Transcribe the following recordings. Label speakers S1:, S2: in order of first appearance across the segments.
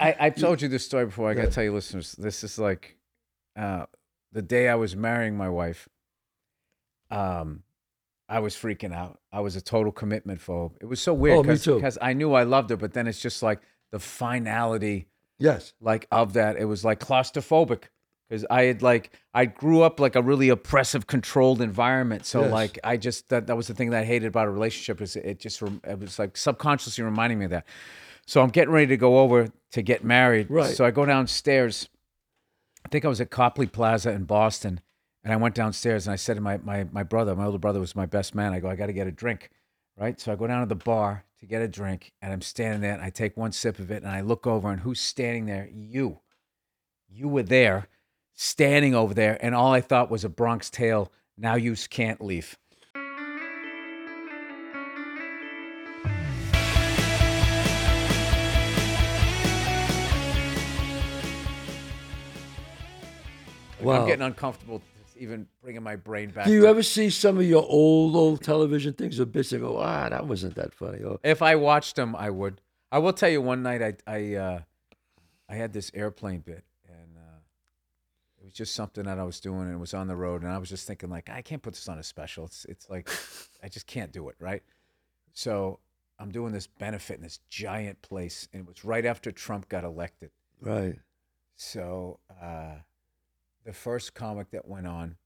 S1: I, I told you this story before. I got to tell you, listeners, this is like uh, the day I was marrying my wife. Um, I was freaking out. I was a total commitment phobe. It was so weird
S2: Oh, me too.
S1: because I knew I loved her, but then it's just like the finality
S2: Yes.
S1: like of that. It was like claustrophobic because I had like I grew up like a really oppressive, controlled environment. So
S2: Yes.
S1: like I just that that was the thing that I hated about a relationship is it just it was like subconsciously reminding me of that. So I'm getting ready to go over to get married.
S2: Right.
S1: So I go downstairs. I think I was at Copley Plaza in Boston, and I went downstairs and I said to my my my brother, my older brother was my best man. I go, I got to get a drink, right? So I go down to the bar to get a drink, and I'm standing there, and I take one sip of it, and I look over, and who's standing there? You. You were there, standing over there, and all I thought was a Bronx Tale. Now you can't leave. Like,
S2: Wow.
S1: I'm getting uncomfortable even bringing my brain back.
S2: Do you
S1: to-
S2: ever see some of your old old television things or bits and go, ah, that wasn't that funny? Or,
S1: If I watched them, I would. I will tell you. One night, I I uh, I had this airplane bit, and uh, it was just something that I was doing, and it was on the road, and I was just thinking like, I can't put this on a special. It's it's like, I just can't do it, right? So I'm doing this benefit in this giant place, and it was right after Trump got elected.
S2: right.
S1: So uh, the first comic that went on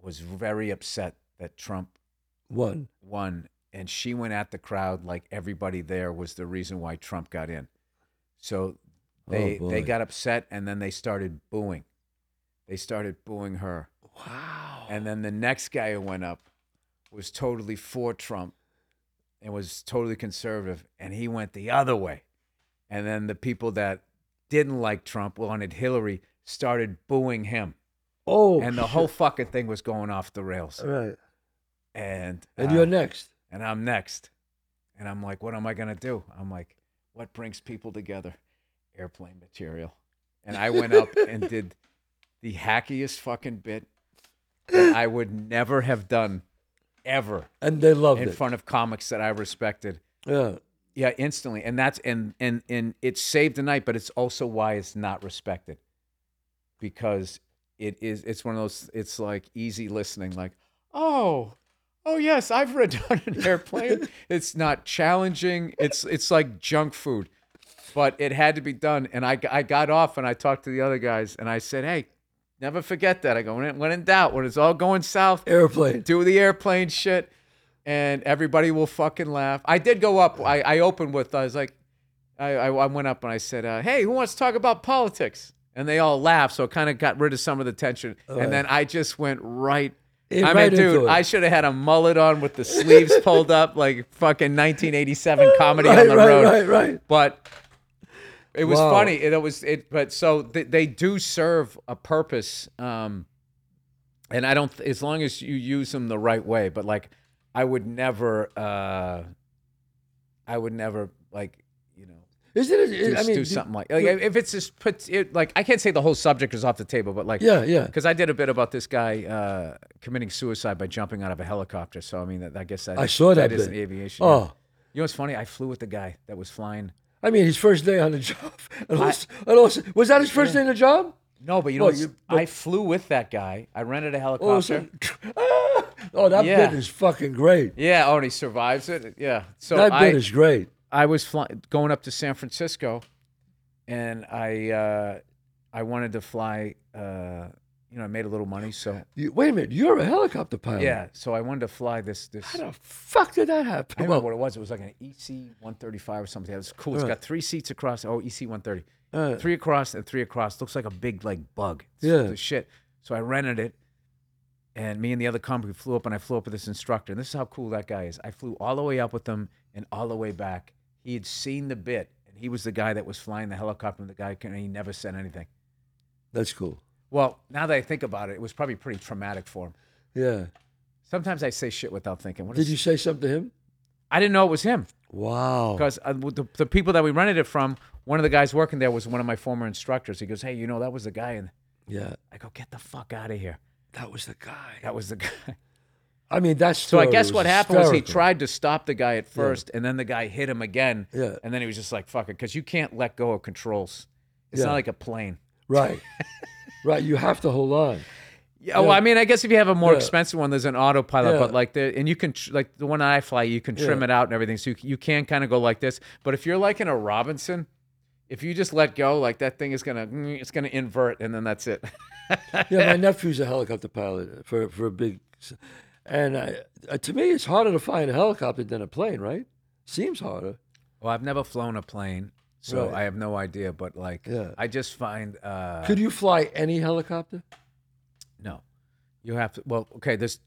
S1: was very upset that Trump
S2: One.
S1: won, and she went at the crowd like everybody there was the reason why Trump got in. So they
S2: Oh,
S1: they got upset, and then they started booing. They started booing her,
S2: Wow.
S1: and then the next guy who went up was totally for Trump and was totally conservative, and he went the other way. And then the people that didn't like Trump wanted Hillary started booing him,
S2: Oh.
S1: and the whole fucking thing was going off the rails.
S2: Right.
S1: And
S2: And
S1: uh,
S2: you're next.
S1: and I'm next. And I'm like, what am I gonna do? I'm like, what brings people together? Airplane material. And I went up and did the hackiest fucking bit that I would never have done ever
S2: And they loved
S1: in
S2: it.
S1: In front of comics that I respected.
S2: Yeah.
S1: Yeah, instantly. And that's and and and it saved the night, but it's also why it's not respected. Because it is it's one of those it's like easy listening, like, oh, oh yes, I've ridden on an airplane. it's not challenging. It's it's like junk food. But it had to be done. And I, I got off and I talked to the other guys and I said, hey, never forget that. I go, when, when in doubt, when it's all going south,
S2: Airplane.
S1: do the airplane shit, and everybody will fucking laugh. I did go up. I, I opened with I was like, I, I I went up and I said, uh, "Hey, who wants to talk about politics?" And they all laughed, so it kind of got rid of some of the tension. and then I just went right.
S2: Yeah,
S1: I mean,
S2: right
S1: dude,
S2: it.
S1: I should have had a mullet on with the sleeves pulled up, like fucking 1987 comedy
S2: right,
S1: on the
S2: right,
S1: road.
S2: right, right.
S1: But it was
S2: Wow.
S1: funny. It, was it, but so they, they do serve a purpose. Um, and I don't, as long as you use them the right way. But like, I would never, uh, I would never like,
S2: Isn't it?
S1: do,
S2: I mean,
S1: do
S2: do-
S1: something like, like if it's just put it like I can't say the whole subject is off the table, but like,
S2: Yeah, yeah.
S1: because I did a bit about this guy uh, committing suicide by jumping out of a helicopter. So I mean, that, I guess that
S2: I
S1: is-
S2: saw that
S1: is
S2: bit.
S1: in aviation.
S2: Oh,
S1: you know what's funny? I flew with the guy that was flying.
S2: I mean, his first day on the job. Also, and also, was that his first day on the job?
S1: No, but you know,
S2: Well, you- but-
S1: I flew with that guy. I rented a
S2: Oh,
S1: helicopter.
S2: so, Ah! oh, that
S1: Yeah.
S2: bit is fucking great.
S1: yeah, oh, and he survives it. Yeah. So
S2: that
S1: I,
S2: bit is great.
S1: I was fly- going up to San Francisco, and I uh, I wanted to fly. Uh, you know, I made a little money, so
S2: You, wait a minute, you're a helicopter pilot.
S1: yeah. So I wanted to fly this this.
S2: How the fuck did that
S1: I
S2: happen?
S1: don't remember
S2: Well,
S1: what it was. It was like an EC 135 or something. It was cool. It's
S2: Right.
S1: got three seats across. Oh, EC 130.
S2: uh,
S1: three across and three across. Looks like a big like bug. It's
S2: Yeah.
S1: the shit. So I rented it, and me and the other company flew up, and I flew up with this instructor. And this is how cool that guy is. I flew all the way up with him and all the way back. He had seen the bit, and he was the guy that was flying the helicopter. And the guy, and he never said anything.
S2: that's cool.
S1: Well, now that I think about it, it was probably pretty traumatic for him.
S2: Yeah.
S1: Sometimes I say shit without thinking. What
S2: Did
S1: is-
S2: you say something to him?
S1: I didn't know it was him
S2: Wow.
S1: because uh, the, the people that we rented it from, one of the guys working there was one of my former instructors. He goes, "Hey, you know that was the guy," and
S2: Yeah,
S1: I go, "Get the fuck out of here."
S2: that was the guy.
S1: That was the guy.
S2: I mean, that's
S1: So I guess what happened was he tried to stop the guy at first, and then the guy hit him again.
S2: Yeah.
S1: And then he was just like, "Fuck it," because you can't let go of controls. It's
S2: Yeah.
S1: not like a plane.
S2: Right. right. You have to hold on.
S1: Yeah, well, I mean, I guess if you have a more
S2: Yeah.
S1: expensive one, there's an autopilot,
S2: Yeah.
S1: but like the and you can tr- like the one I fly, you can trim
S2: Yeah.
S1: it out and everything, so you, you can kind of go like this. But if you're like in a Robinson, if you just let go, like that thing is gonna it's gonna invert, and then that's it.
S2: Yeah, my nephew's a helicopter pilot for for a big, and I, uh, to me, it's harder to fly in a helicopter than a plane, right? Seems harder.
S1: well, I've never flown a plane, so
S2: Right.
S1: I have no idea. But like,
S2: Yeah.
S1: I just find uh,
S2: Could you fly any helicopter?
S1: No. You have to well, okay, there's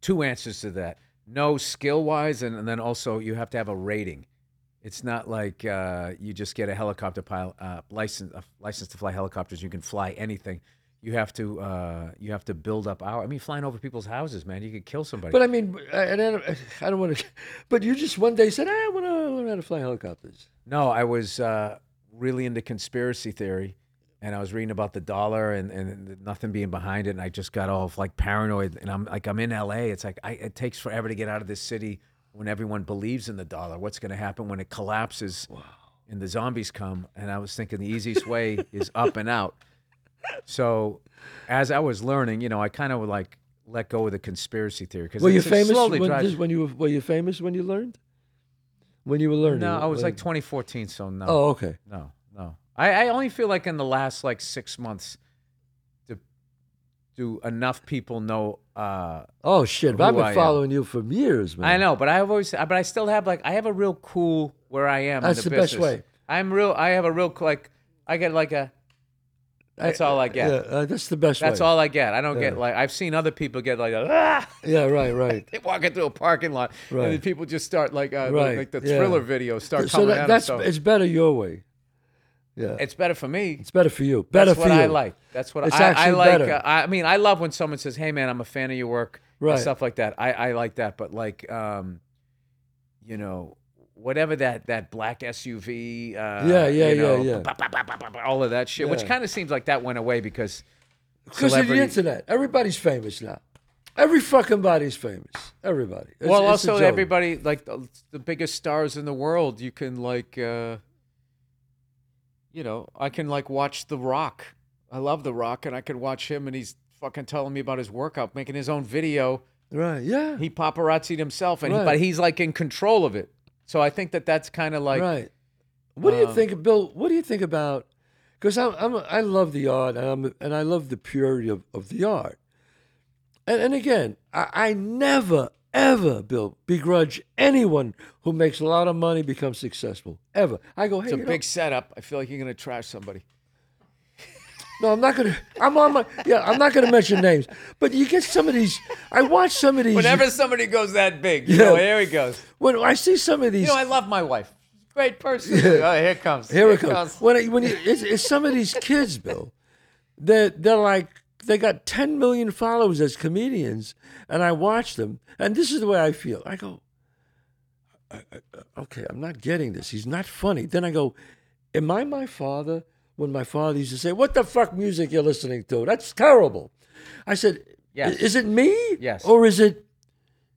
S1: two answers to that. No skill wise and, and then also you have to have a rating. It's not like uh, you just get a helicopter pilot uh, license a license to fly helicopters, you can fly anything. You have to uh, you have to build up our I mean flying over people's houses, man. You could kill somebody.
S2: But I mean, I, I don't, I don't want to. But you just one day said, "I want to learn how to fly helicopters."
S1: No, I was uh, really into conspiracy theory, and I was reading about the dollar and, and nothing being behind it, and I just got all like paranoid. And I'm like, I'm in LA. It's like I, it takes forever to get out of this city when everyone believes in the dollar. What's going to happen when it collapses Wow. and the zombies come? And I was thinking the easiest way is up and out. So, as I was learning, you know, I kind of would like let go of the conspiracy theory because
S2: Were you famous
S1: slowly
S2: when,
S1: drives-
S2: when you were, were you famous when you learned? When you were learning?
S1: No, I was like 2014, so no.
S2: Oh, okay.
S1: No, no. I, I only feel like in the last like six months, do, do enough people know? Uh,
S2: Oh shit! But I've
S1: Who I
S2: been
S1: am.
S2: following you for years, man.
S1: I know, but I have always, but I still have like I have a real cool where I am.
S2: That's
S1: in
S2: the
S1: the,
S2: best way.
S1: I'm real. I have a real like. I get like a. That's all I get.
S2: Yeah, uh, that's the best
S1: That's
S2: way.
S1: all I get. I don't get like I've seen other people get like ah!
S2: Yeah, right, right.
S1: they walking through a parking lot and then
S2: Right.
S1: people just start like uh,
S2: Right,
S1: like the
S2: yeah.
S1: thriller videos start
S2: so
S1: coming
S2: that,
S1: at 'em,
S2: that's it's better your way. Yeah,
S1: it's better for me.
S2: it's better for you. Better
S1: That's
S2: for
S1: what
S2: you.
S1: I like. That's what
S2: It's
S1: I, I like. Uh, I mean, I love when someone says, "Hey, man, I'm a fan of your work," and
S2: Right.
S1: stuff like that. I, I like that. But like, um, you know, whatever that that black SUV. Uh,
S2: Yeah, yeah,
S1: you know,
S2: yeah, yeah.
S1: ba- ba- ba- ba- ba- ba- All of that shit, which kind of seems like that went away because
S2: Because of the internet, everybody's famous now. Every fucking body's famous. Everybody. It's-
S1: well,
S2: it's
S1: also everybody like the, the biggest stars in the world. You can like, uh, you know, I can like watch The Rock. I love The Rock, and I can watch him, and he's fucking telling me about his workout, making his own video.
S2: Right? Yeah.
S1: he paparazzied himself, and he, but he's like in control of it. So I think that that's kind of like
S2: right. What do you
S1: um,
S2: think, Bill? What do you think about? Because I'm, I'm, I love the art, and, I'm, and I love the purity of, of the art. And, and again, I, I never, ever, Bill, begrudge anyone who makes a lot of money becomes successful. Ever. I go, hey,
S1: it's a
S2: you know-
S1: big setup. I feel like you're gonna trash somebody.
S2: No, I'm not gonna. I'm on my. Yeah, I'm not gonna mention names. But you get some of these. I watch some of these.
S1: Whenever somebody goes that big, you
S2: Yeah.
S1: know, here he goes.
S2: when I see some of these.
S1: You know, I love my wife. Great person. Oh, here it comes.
S2: here it comes. When I, when you, it's, it's some of these kids, Bill, they're they're like they got 10 million followers as comedians, and I watch them, and this is the way I feel. I go, I- I- okay, I'm not getting this. He's not funny. Then I go, am I my father? When my father used to say, "What the fuck music you're listening to? That's terrible." I said,
S1: Yes.
S2: "Is it me?
S1: Yes.
S2: Or is it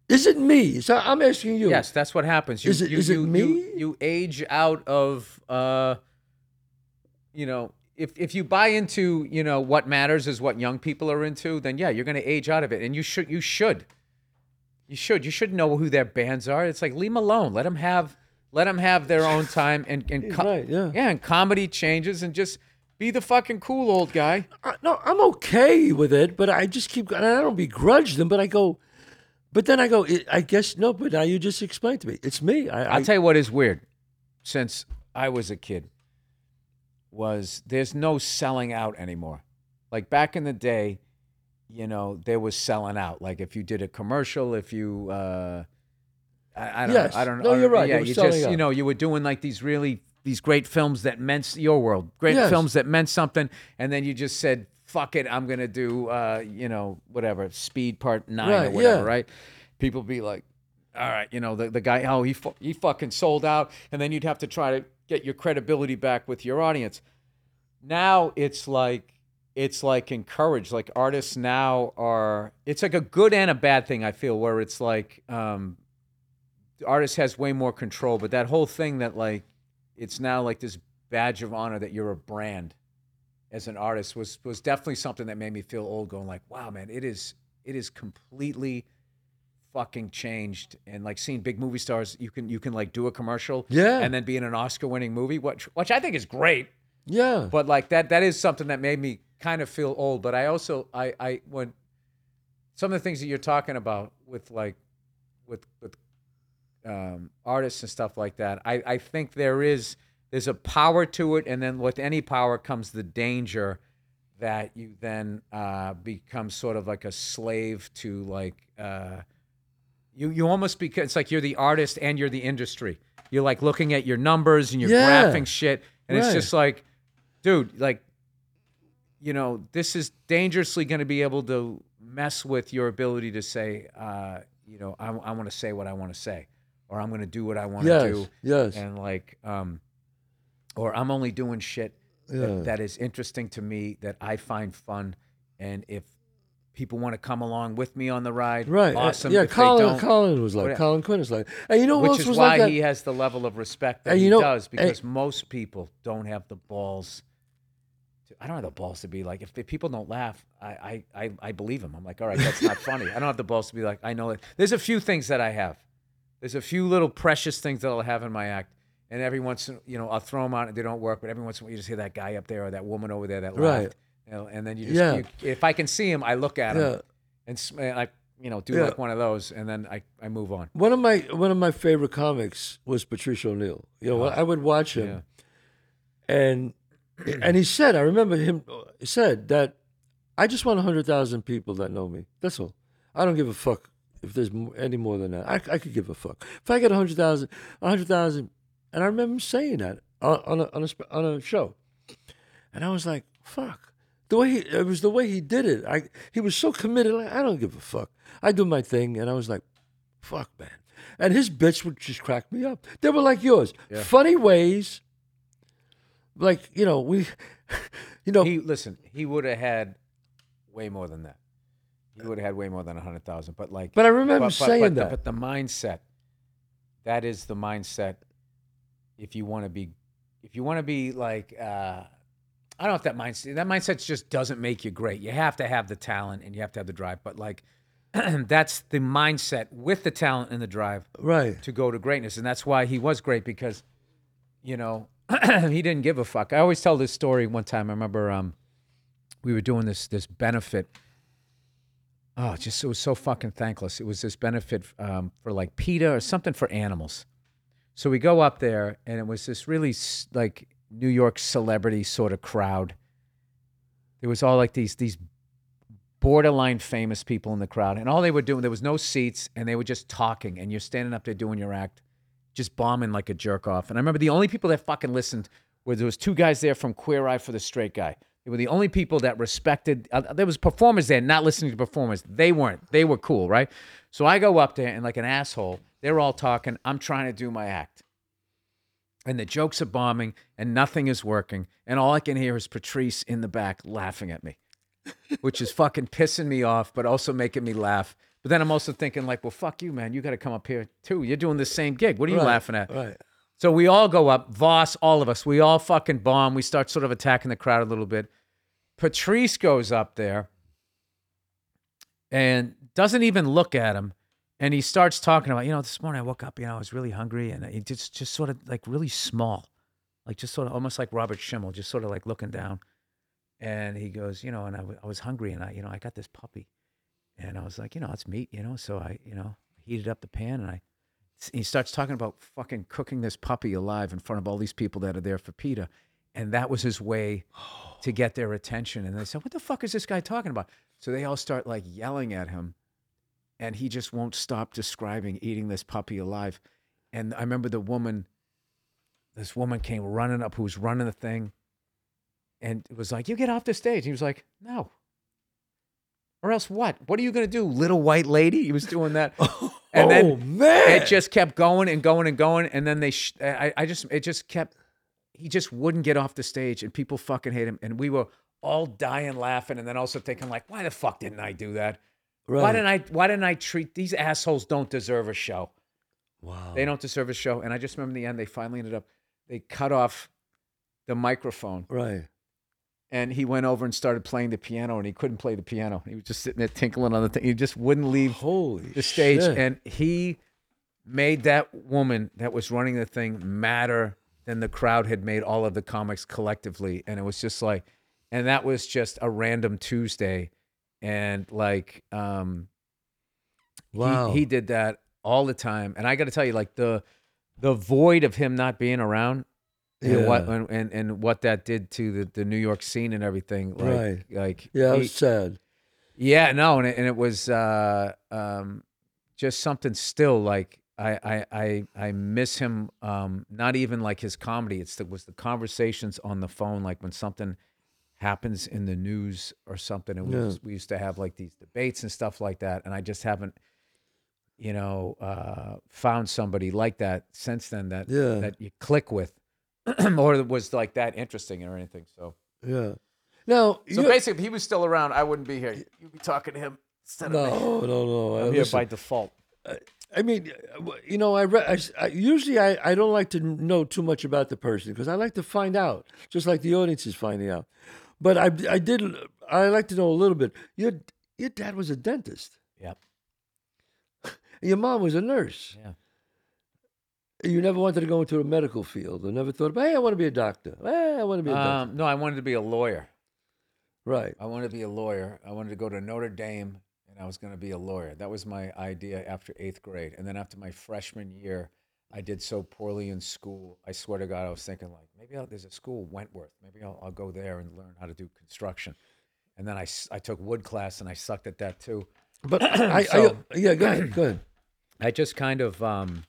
S2: is it me?" So I'm asking you.
S1: Yes, that's what happens. You,
S2: Is it-
S1: you,
S2: is it
S1: you,
S2: me?
S1: You, you age out of, uh, you know, if if you buy into, you know, what matters is what young people are into, then yeah, you're going to age out of it, and you should. You should. You should. You should know who their bands are. It's like leave them alone. Let them have. Let them have their own time, and and
S2: Right, yeah.
S1: yeah, and comedy changes, and just be the fucking cool old guy.
S2: I, no, I'm okay with it, but I just keep. And I don't begrudge them, but I go. But then I go. I- I guess no. But now you just explained to me. It's me. I,
S1: I'll
S2: I
S1: tell you what is weird. Since I was a kid, was there's no selling out anymore. Like back in the day, you know, there was selling out. Like if you did a commercial, if you, uh, I, I don't,
S2: Yes.
S1: I don't
S2: No,
S1: know.
S2: you're right.
S1: Yeah, you just, you know, you were doing like these really these great films that meant your world, great
S2: Yes.
S1: films that meant something, and then you just said, "Fuck it, I'm gonna do, uh, you know, whatever, Speed Part Nine
S2: Right,
S1: or whatever."
S2: yeah.
S1: Right? People be like, all right, you know, the, the guy, oh, he, fu- he fucking sold out. And then you'd have to try to get your credibility back with your audience. Now it's like it's like encouraged. Like artists now are. It's like a good and a bad thing. I feel where it's like um, the artist has way more control, but that whole thing that like it's now like this badge of honor that you're a brand as an artist was was definitely something that made me feel old. Going like, wow, man, it is it is completely fucking changed and like seeing big movie stars you can you can like do a commercial
S2: Yeah.
S1: and then be in an oscar winning movie which which i think is great
S2: Yeah.
S1: but like that that is something that made me kind of feel old but i also i i when some of the things that you're talking about with like with with um, artists and stuff like that i i think there is there's a power to it and then with any power comes the danger that you then uh, become sort of like a slave to like uh, you you almost become it's like you're the artist and you're the industry. You're like looking at your numbers and you're
S2: Yeah.
S1: graphing shit and it's just like dude like you know this is dangerously going to be able to mess with your ability to say uh, you know i, I want to say what i want to say or i'm going to do what i want to
S2: yes.
S1: do
S2: Yes.
S1: and like um or i'm only doing shit
S2: Yeah.
S1: that, that is interesting to me that i find fun and if people want to come along with me on the ride
S2: Right. uh,
S1: awesome
S2: Yeah.
S1: if
S2: Colin. Colin was like.
S1: whatever.
S2: Colin Quinn is like. And you know who
S1: which is
S2: was
S1: why
S2: like
S1: he has the level of respect that
S2: And
S1: he
S2: know-
S1: does
S2: and-
S1: because most people don't have the balls to, I don't have the balls to be like if, if people don't laugh I, I, I, I believe him I'm like all right that's not funny I don't have the balls to be like I know it there's a few things that I have there's a few little precious things that I'll have in my act and every once in you know I'll throw them out and they don't work but every once in a while you just hear that guy up there or that woman over there that
S2: Right.
S1: laughed you know, and then you just
S2: Yeah.
S1: you, if I can see him I look at him and and I you know do
S2: Yeah.
S1: like one of those and then I, I move on
S2: One of my one of my favorite comics was Patrice O'Neal. You know, ah. I would watch him,
S1: yeah.
S2: and and he said, I remember him he said that I just want hundred thousand people that know me. That's all. I don't give a fuck if there's any more than that. I, I could give a fuck if I get a hundred thousand, a hundred thousand, and I remember saying that on, on a on a on a show, and I was like, fuck. The way he, it was the way he did it. I he was so committed. Like I don't give a fuck. I do my thing, and I was like, fuck, man. And his bits would just crack me up. They were like yours, funny ways. Like you know, we, you know,
S1: he listen. He would have had way more than that. He would have had way more than a hundred thousand. But like,
S2: but I remember
S1: but, but-
S2: saying
S1: but
S2: that.
S1: but the mindset, that is the mindset. If you want to be, if you want to be like, uh, I don't know if that mindset. That mindset just doesn't make you great. You have to have the talent and you have to have the drive. But like, that's the mindset with the talent and the drive
S2: right.
S1: to go to greatness. And that's why he was great because, you know, he didn't give a fuck. I always tell this story one time. I remember um, we were doing this this benefit. Oh, just it was so fucking thankless. It was this benefit um, for like PETA or something for animals. So we go up there, and it was this really like New York celebrity sort of crowd. There was all like these these borderline famous people in the crowd, and all they were doing there was no seats, and they were just talking, and you're standing up there doing your act, just bombing like a jerk off. And I remember the only people that fucking listened were there was two guys there from Queer Eye for the Straight Guy. They were the only people that respected. Uh, there was performers there, not listening to performers. They weren't. They were cool, right? So I go up there and like an asshole, they're all talking. I'm trying to do my act and the jokes are bombing and nothing is working and all i can hear is patrice in the back laughing at me which is fucking pissing me off but also making me laugh but then i'm also thinking like well fuck you man you got to come up here too you're doing the same gig what are you
S2: Right,
S1: laughing at
S2: Right.
S1: So we all go up voss all of us we all fucking bomb we start sort of attacking the crowd a little bit. Patrice goes up there and doesn't even look at him and he starts talking about you know this morning i woke up you know i was really hungry and he just just sort of like really small like just sort of almost like robert schimmel just sort of like looking down. And he goes you know and I, w- I was hungry and i you know i got this puppy. And i was like you know it's meat you know so i you know heated up the pan and i he starts talking about fucking cooking this puppy alive in front of all these people that are there for PETA. And that was his way to get their attention. And they said, What the fuck is this guy talking about? So they all start like yelling at him. And he just won't stop describing eating this puppy alive. And I remember the woman, this woman came running up who was running the thing and it was like, You get off the stage. He was like, No. Or else what? What are you going to do, little white lady? He was doing that. And
S2: oh
S1: then
S2: man,
S1: it just kept going and going and going and then they sh- I, I just it just kept he just wouldn't get off the stage and people fucking hate him and we were all dying laughing, and then also thinking like, why the fuck didn't I do that?
S2: Right.
S1: Why didn't I? Why didn't I treat these assholes? Don't deserve a show.
S2: Wow.
S1: They don't deserve a show. And I just remember in the end, they finally ended up. They cut off the microphone,
S2: Right.
S1: And he went over and started playing the piano, and he couldn't play the piano. He was just sitting there tinkling on the thing. He just wouldn't leave
S2: Holy
S1: the stage
S2: shit.
S1: and he made that woman that was running the thing madder than the crowd had made all of the comics collectively and it was just like and that was just a random tuesday and like um
S2: wow.
S1: he, he did that all the time and i got to tell you like the the void of him not being around and what and, and, and what that did to the, the new york scene and everything like
S2: Right.
S1: like
S2: yeah, it was sad.
S1: yeah, no, and it, and it was uh, um, just something still like I, I I I miss him. Um, not even like his comedy. It's the, was the conversations on the phone, like when something happens in the news or something, and we,
S2: Yeah.
S1: used, we used to have like these debates and stuff like that. And I just haven't, you know, uh, found somebody like that since then that
S2: Yeah.
S1: that you click with, or that was like that interesting or anything. So.
S2: Yeah. Now,
S1: So
S2: you-
S1: basically, if he was still around, I wouldn't be here. You'd be talking to him instead of me.
S2: no, no, no. I,
S1: I'm here by default.
S2: I mean, uh, you know, I, re- I, s- I- usually I, I don't like to know too much about the person because I like to find out, just like the audience is finding out. But I, I did, I like to know a little bit. Your, your dad was a dentist.
S1: Yep.
S2: Your mom was a nurse.
S1: Yeah.
S2: You never wanted to go into a medical field, or never thought, hey, I want to be a doctor. Hey, I want to be a doctor.
S1: Um, no, I wanted to be a lawyer.
S2: Right.
S1: I wanted to be a lawyer. I wanted to go to Notre Dame, and I was going to be a lawyer. That was my idea after eighth grade. And then after my freshman year, I did so poorly in school. I swear to God, I was thinking like maybe I'll, there's a school Wentworth. Maybe I'll, I'll go there and learn how to do construction. And then I, I took wood class, and I sucked at that too.
S2: But I,
S1: So-
S2: I, yeah, go ahead. Go ahead.
S1: I just kind of um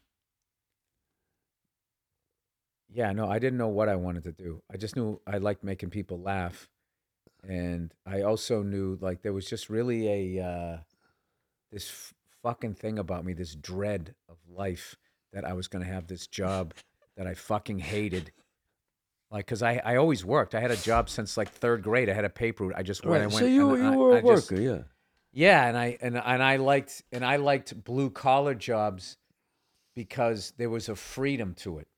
S1: yeah, no, I didn't know what I wanted to do. I just knew I liked making people laugh. And I also knew like there was just really a uh this f- fucking thing about me, this dread of life that I was going to have this job that I fucking hated. Like, cause I, I always worked. I had a job since like third grade. I had a paper route. I just went. I went
S2: So you,
S1: and
S2: you
S1: I-
S2: were a
S1: I just-
S2: worker, yeah.
S1: yeah, and I and and I liked and I liked blue collar jobs because there was a freedom to it.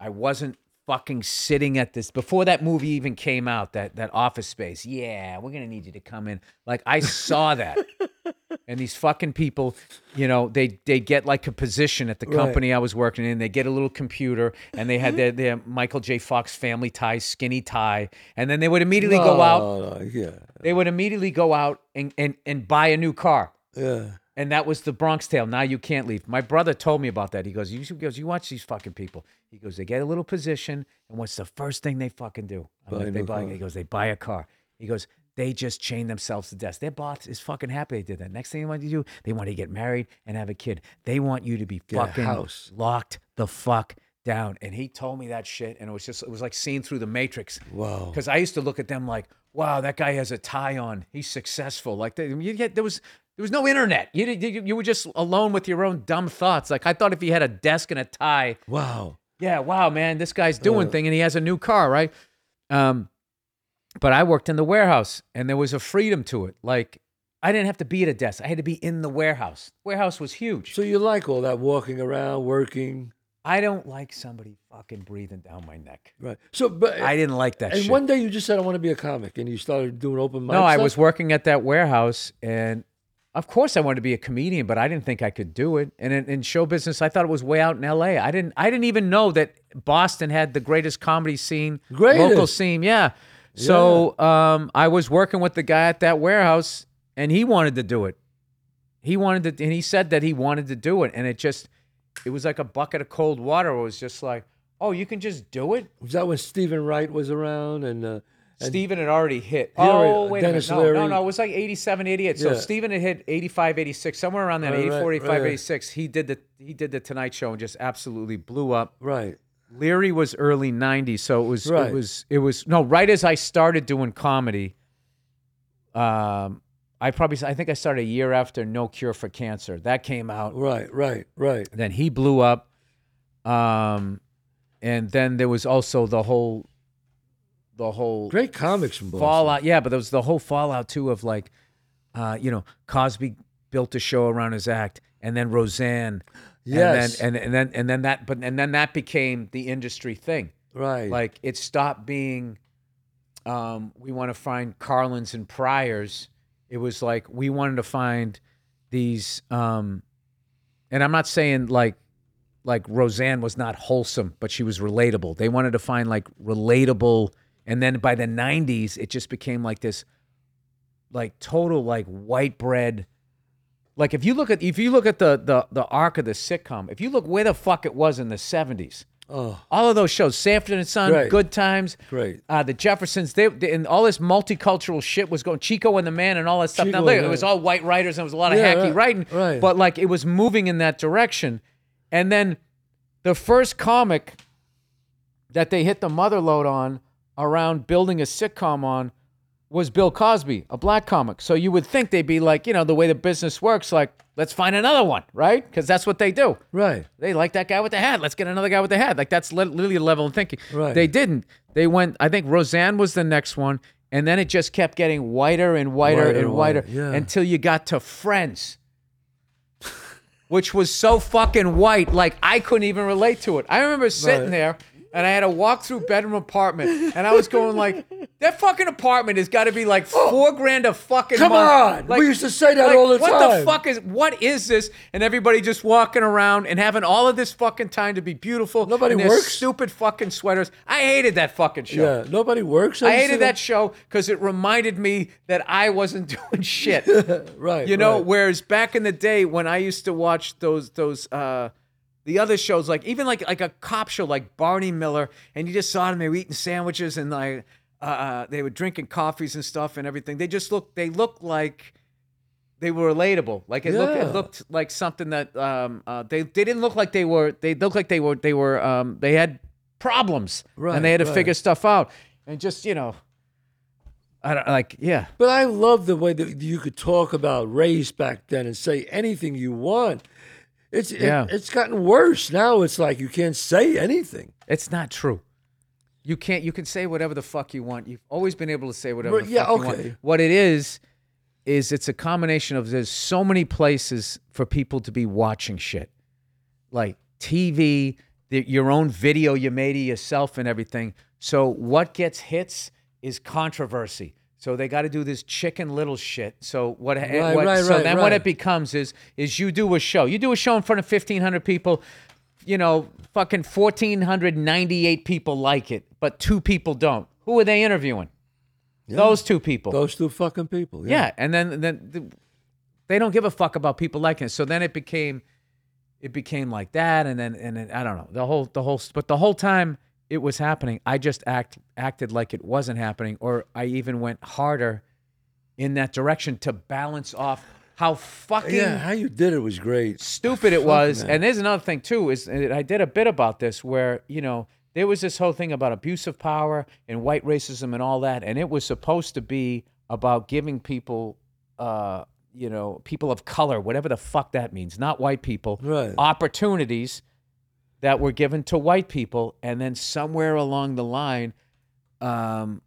S1: I wasn't fucking sitting at this before that movie even came out. That that Office Space. Yeah, we're gonna need you to come in. Like I saw that, and these fucking people, you know, they they get like a position at the
S2: Right.
S1: company I was working in. They get a little computer, and they had their their Michael J. Fox family tie, skinny tie, and then they would immediately go out
S2: No, no, yeah.
S1: they would immediately go out and, and, and buy a new car.
S2: Yeah.
S1: And that was the Bronx Tale. Now you can't leave. My brother told me about that. He goes, you, he goes, you watch these fucking people. He goes, they get a little position, and what's the first thing they fucking do? Like, they buy.
S2: car.
S1: He goes, they buy a car. He goes, they just chain themselves to death. Their boss is fucking happy they did that. Next thing they want to do, they want to get married and have a kid. They want you to be
S2: Get a
S1: fucking
S2: house.
S1: locked the fuck down. And he told me that shit, and it was just, it was like seeing through the Matrix.
S2: Wow.
S1: Because I used to look at them like, wow, that guy has a tie on. He's successful. Like they, you get there was there was no internet. You, you you were just alone with your own dumb thoughts. Like I thought if he had a desk and a tie,
S2: Wow.
S1: yeah, wow, man, this guy's doing
S2: Uh.
S1: thing and he has a new car, right? Um, but I worked in the warehouse and there was a freedom to it. Like I didn't have to be at a desk. I had to be in the warehouse. Warehouse was huge.
S2: So you like all that walking around, working,
S1: I don't like somebody fucking breathing down my neck.
S2: right? So, but
S1: I didn't like that
S2: and
S1: shit.
S2: one day you just said I want to be a comic, and you started doing open mic.
S1: No, I
S2: stuff?
S1: was working at that warehouse, and of course I wanted to be a comedian, but I didn't think I could do it. And in, in show business, I thought it was way out in L.A. I didn't. I didn't even know that Boston had the greatest comedy scene, local scene. Yeah. So um, I was working with the guy at that warehouse, and he wanted to do it. He wanted to, and he said that he wanted to do it, and it just, it was like a bucket of cold water. It was just like, oh, you can just do it.
S2: Was that when Steven Wright was around and uh, and
S1: Steven had already hit.
S2: He already-
S1: oh, wait
S2: Denis
S1: a minute. No, no, no. It was like 87, 88. So
S2: Yeah.
S1: Steven had hit 85, 86, somewhere around that,
S2: Right,
S1: 84,
S2: right,
S1: 85,
S2: right.
S1: 86. He did the he did the Tonight Show and just absolutely blew up.
S2: right?
S1: Leary was early 90s, so it was
S2: Right.
S1: it was it was no, right as I started doing comedy. Um I probably I think I started a year after No Cure for Cancer. That came out
S2: Right, right, right.
S1: then he blew up um and then there was also the whole the whole
S2: Great comics from Boston.
S1: fallout. Yeah, but there was the whole fallout too of like, uh, you know, Cosby built a show around his act, and then Roseanne.
S2: Yes.
S1: And then and, and then and then that but and then that became the industry thing.
S2: Right.
S1: Like it stopped being um, we want to find Carlins and Pryors. It was like we wanted to find these um, and I'm not saying like like Roseanne was not wholesome, but she was relatable. They wanted to find like relatable and then by the 90s it just became like this like total like white bread like if you look at if you look at the the the arc of the sitcom, if you look where the fuck it was in the 70s,
S2: oh,
S1: all of those shows, Sanford and Son,
S2: Great.
S1: Good Times,
S2: great.
S1: uh, the Jeffersons, they, they- and all this multicultural shit was going. Chico and the Man and all that stuff.
S2: Chico
S1: now, look, it was all white writers and it was a lot of
S2: Yeah,
S1: hacky
S2: right,
S1: writing,
S2: right.
S1: but like it was moving in that direction. And then the first comic that they hit the mother load on around building a sitcom on was Bill Cosby, a black comic. So you would think they'd be like, you know, the way the business works, like, let's find another one, right? Because that's what they do.
S2: Right.
S1: They like that guy with the hat. Let's get another guy with the hat. Like that's literally a level of thinking.
S2: Right.
S1: They didn't. They went. I think Roseanne was the next one, and then it just kept getting whiter and whiter,
S2: Whiter
S1: and whiter
S2: whiter, yeah.
S1: until you got to Friends, which was so fucking white. Like I couldn't even relate to it. I remember sitting
S2: Right.
S1: there. And I had to walk through bedroom apartment, and I was going like, "That fucking apartment has got to be like four grand a fucking
S2: Come
S1: month."
S2: on.
S1: Like,
S2: we used to say that
S1: like,
S2: all the
S1: what
S2: time.
S1: What the fuck is what is this? And everybody just walking around and having all of this fucking time to be beautiful.
S2: Nobody works.
S1: Stupid fucking sweaters. I hated that fucking show.
S2: Yeah. Nobody works.
S1: I hated that show because it reminded me that I wasn't doing shit.
S2: Right.
S1: You know,
S2: right.
S1: whereas back in the day when I used to watch those those uh the other shows, like even like like a cop show like Barney Miller, and you just saw them they were eating sandwiches and like uh, they were drinking coffees and stuff and everything. They just looked they looked like they were relatable. Like it looked it looked like something that um uh, they they didn't look like they were they looked like they were they were um they had problems
S2: Right,
S1: and they had to
S2: right.
S1: figure stuff out and just you know I don't like yeah
S2: But I love the way that you could talk about race back then and say anything you want. It's it-
S1: Yeah.
S2: it's gotten worse now. It's like you can't say anything.
S1: It's not true. You can't. You can say whatever the fuck you want. You've always been able to say whatever
S2: Right,
S1: the
S2: yeah,
S1: fuck you
S2: okay.
S1: want. What it is, is it's a combination of there's so many places for people to be watching shit, like TV, the, your own video you made of yourself and everything. So what gets hits is controversy. So they got to do this chicken little shit. So what?
S2: Right,
S1: what
S2: right,
S1: so
S2: right,
S1: then what it becomes is is you do a show. You do a show in front of fifteen hundred people. You know, fucking fourteen hundred ninety eight people like it, but two people don't. Who are they interviewing? Those two people.
S2: Those two fucking people.
S1: Yeah, and then then they don't give a fuck about people liking it. So then it became, it became like that, and then and then I don't know the whole the whole. But the whole time it was happening, I just act acted like it wasn't happening, or I even went harder in that direction to balance off how fucking
S2: Yeah, how you did it was great.
S1: stupid it was.
S2: man.
S1: And there's another thing too is I did a bit about this where you know there was this whole thing about abuse of power and white racism and all that, and it was supposed to be about giving people, uh, you know, people of color, whatever the fuck that means, not white people,
S2: Right.
S1: opportunities that were given to white people, and then somewhere along the line. Um,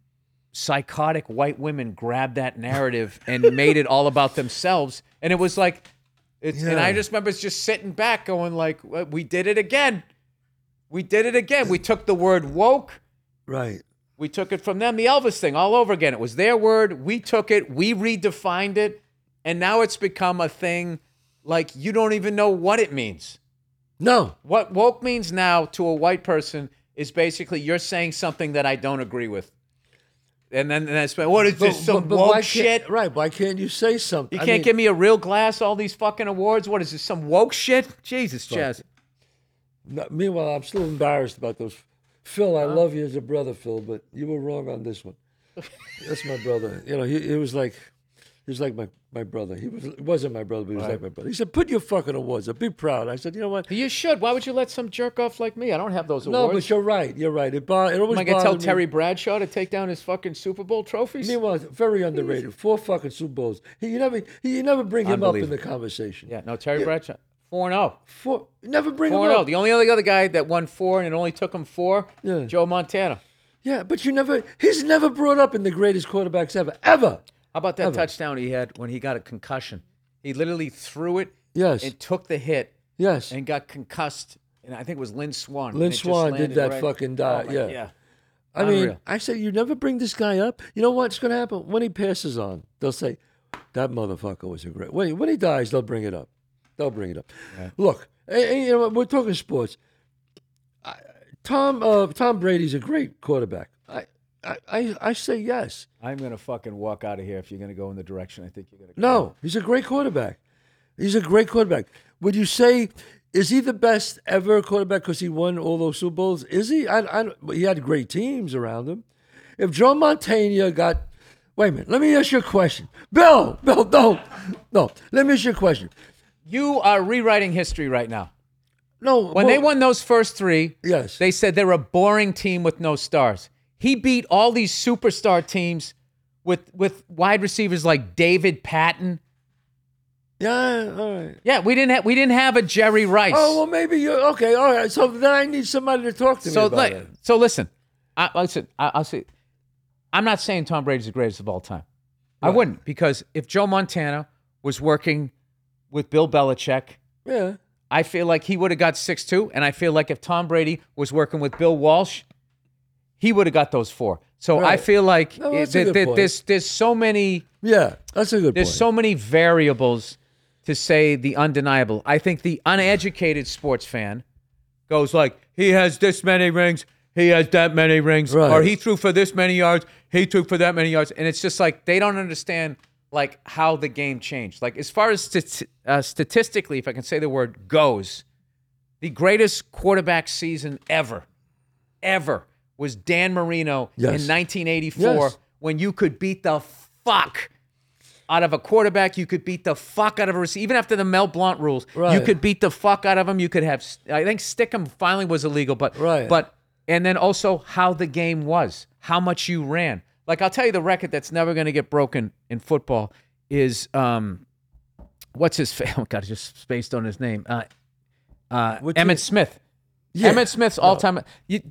S1: psychotic white women grabbed that narrative and made it all about themselves. And it was like it's, and i just remember just sitting back going like we did it again. We did it again. We took the word woke.
S2: Right.
S1: we took it from them. The elvis thing all over again. It was their word. We took it. We redefined it. And now it's become a thing like you don't even know what it means
S2: No.
S1: what woke means now to a white person is basically you're saying something that i don't agree with and then and that's what is this some woke
S2: why
S1: shit
S2: Can't, right. Why can't you say something?
S1: You
S2: I
S1: can't
S2: mean,
S1: give me a real glass, all these fucking awards. What is this, some woke shit? Jesus.
S2: No, meanwhile, I'm still embarrassed about those. Phil, I love you as a brother, Phil, but you were wrong on this one. That's my brother. You know, he, he was like, he was like my, my brother. He was wasn't my brother, but he was like my brother. He said, "Put your fucking awards up. Be proud." I said, "You know what?
S1: You should. Why would you let some jerk off like me? I don't have those awards."
S2: No, but you're right. You're right. It, bo- it always
S1: Am I gonna tell
S2: me.
S1: Terry Bradshaw to take down his fucking Super Bowl trophies?
S2: Meanwhile, very underrated. Four fucking Super Bowls. He, you never, he, you never bring him up in the conversation.
S1: yeah, no, Terry Bradshaw. Four and zero.
S2: Four, never bring
S1: Four
S2: him
S1: and oh.
S2: zero.
S1: The only other other guy that won four and it only took him four,
S2: Yeah.
S1: Joe Montana.
S2: Yeah, but you never. He's never brought up in the greatest quarterbacks ever, ever.
S1: How about that
S2: Ever.
S1: touchdown he had when he got a concussion? He literally threw it
S2: Yes,
S1: and took the hit
S2: yes.
S1: and got concussed. And I think it was Lynn Swann. and
S2: Lynn
S1: it just
S2: Swann did
S1: landed
S2: that fucking
S1: Oh, my-
S2: yeah.
S1: yeah.
S2: I mean,
S1: Unreal.
S2: I say you never bring this guy up. You know what's going to happen when he passes on? They'll say that motherfucker was a great. When he, when he dies, they'll bring it up. They'll bring it up. Look, eh, eh, you know, we're talking sports. I, Tom uh, Tom Brady's a great quarterback. I, I I I say yes.
S1: I'm gonna fucking walk out of here if you're gonna go in the direction I think you're gonna. go.
S2: No, he's a great quarterback. He's a great quarterback. Would you say is he the best ever quarterback because he won all those Super Bowls? Is he? I, I, he had great teams around him. If Joe Montana got, wait a minute, let me ask you a question, Bill. Bill, don't, no. Let me ask you a question.
S1: You are rewriting history right now.
S2: No,
S1: When they won those first three,
S2: yes,
S1: they said they're a boring team with no stars. He beat all these superstar teams with with wide receivers like David Patten.
S2: yeah, all right.
S1: Yeah, we didn't have we didn't have a Jerry Rice.
S2: Oh well, maybe you're okay. All right. So then I need somebody to talk to me
S1: so
S2: about
S1: like,
S2: it.
S1: so listen, I, listen. I, I'll say, I'm not saying Tom Brady's the greatest of all time. I wouldn't because if Joe Montana was working with Bill Belichick,
S2: Yeah,
S1: I feel like he would have got six two, and I feel like if Tom Brady was working with Bill Walsh, he would have got those four. So I feel like
S2: No,
S1: it-
S2: that's a
S1: that-
S2: good
S1: that
S2: point.
S1: there's there's so many
S2: yeah. That's a good
S1: there's
S2: point.
S1: so many variables to say the undeniable. I think the uneducated sports fan goes like, he has this many rings, he has that many rings,
S2: Right.
S1: or he threw for this many yards, he threw for that many yards, and it's just like they don't understand like how the game changed. Like as far as stat- uh, statistically, if I can say the word goes, the greatest quarterback season ever, ever was Dan Marino
S2: Yes.
S1: in 1984
S2: Yes.
S1: when you could beat the fuck out of a quarterback. You could beat the fuck out of a receiver. Even after the Mel Blount rules, you could beat the fuck out of him. You could have, I think Stickum finally was illegal, but,
S2: Right.
S1: but, and then also how the game was, how much you ran. Like I'll tell you the record that's never going to get broken in football is, um, what's his, fa- oh God, I just spaced on his name. Uh, uh,
S2: Emmitt?
S1: Smith.
S2: Yeah.
S1: Emmitt Smith's all time.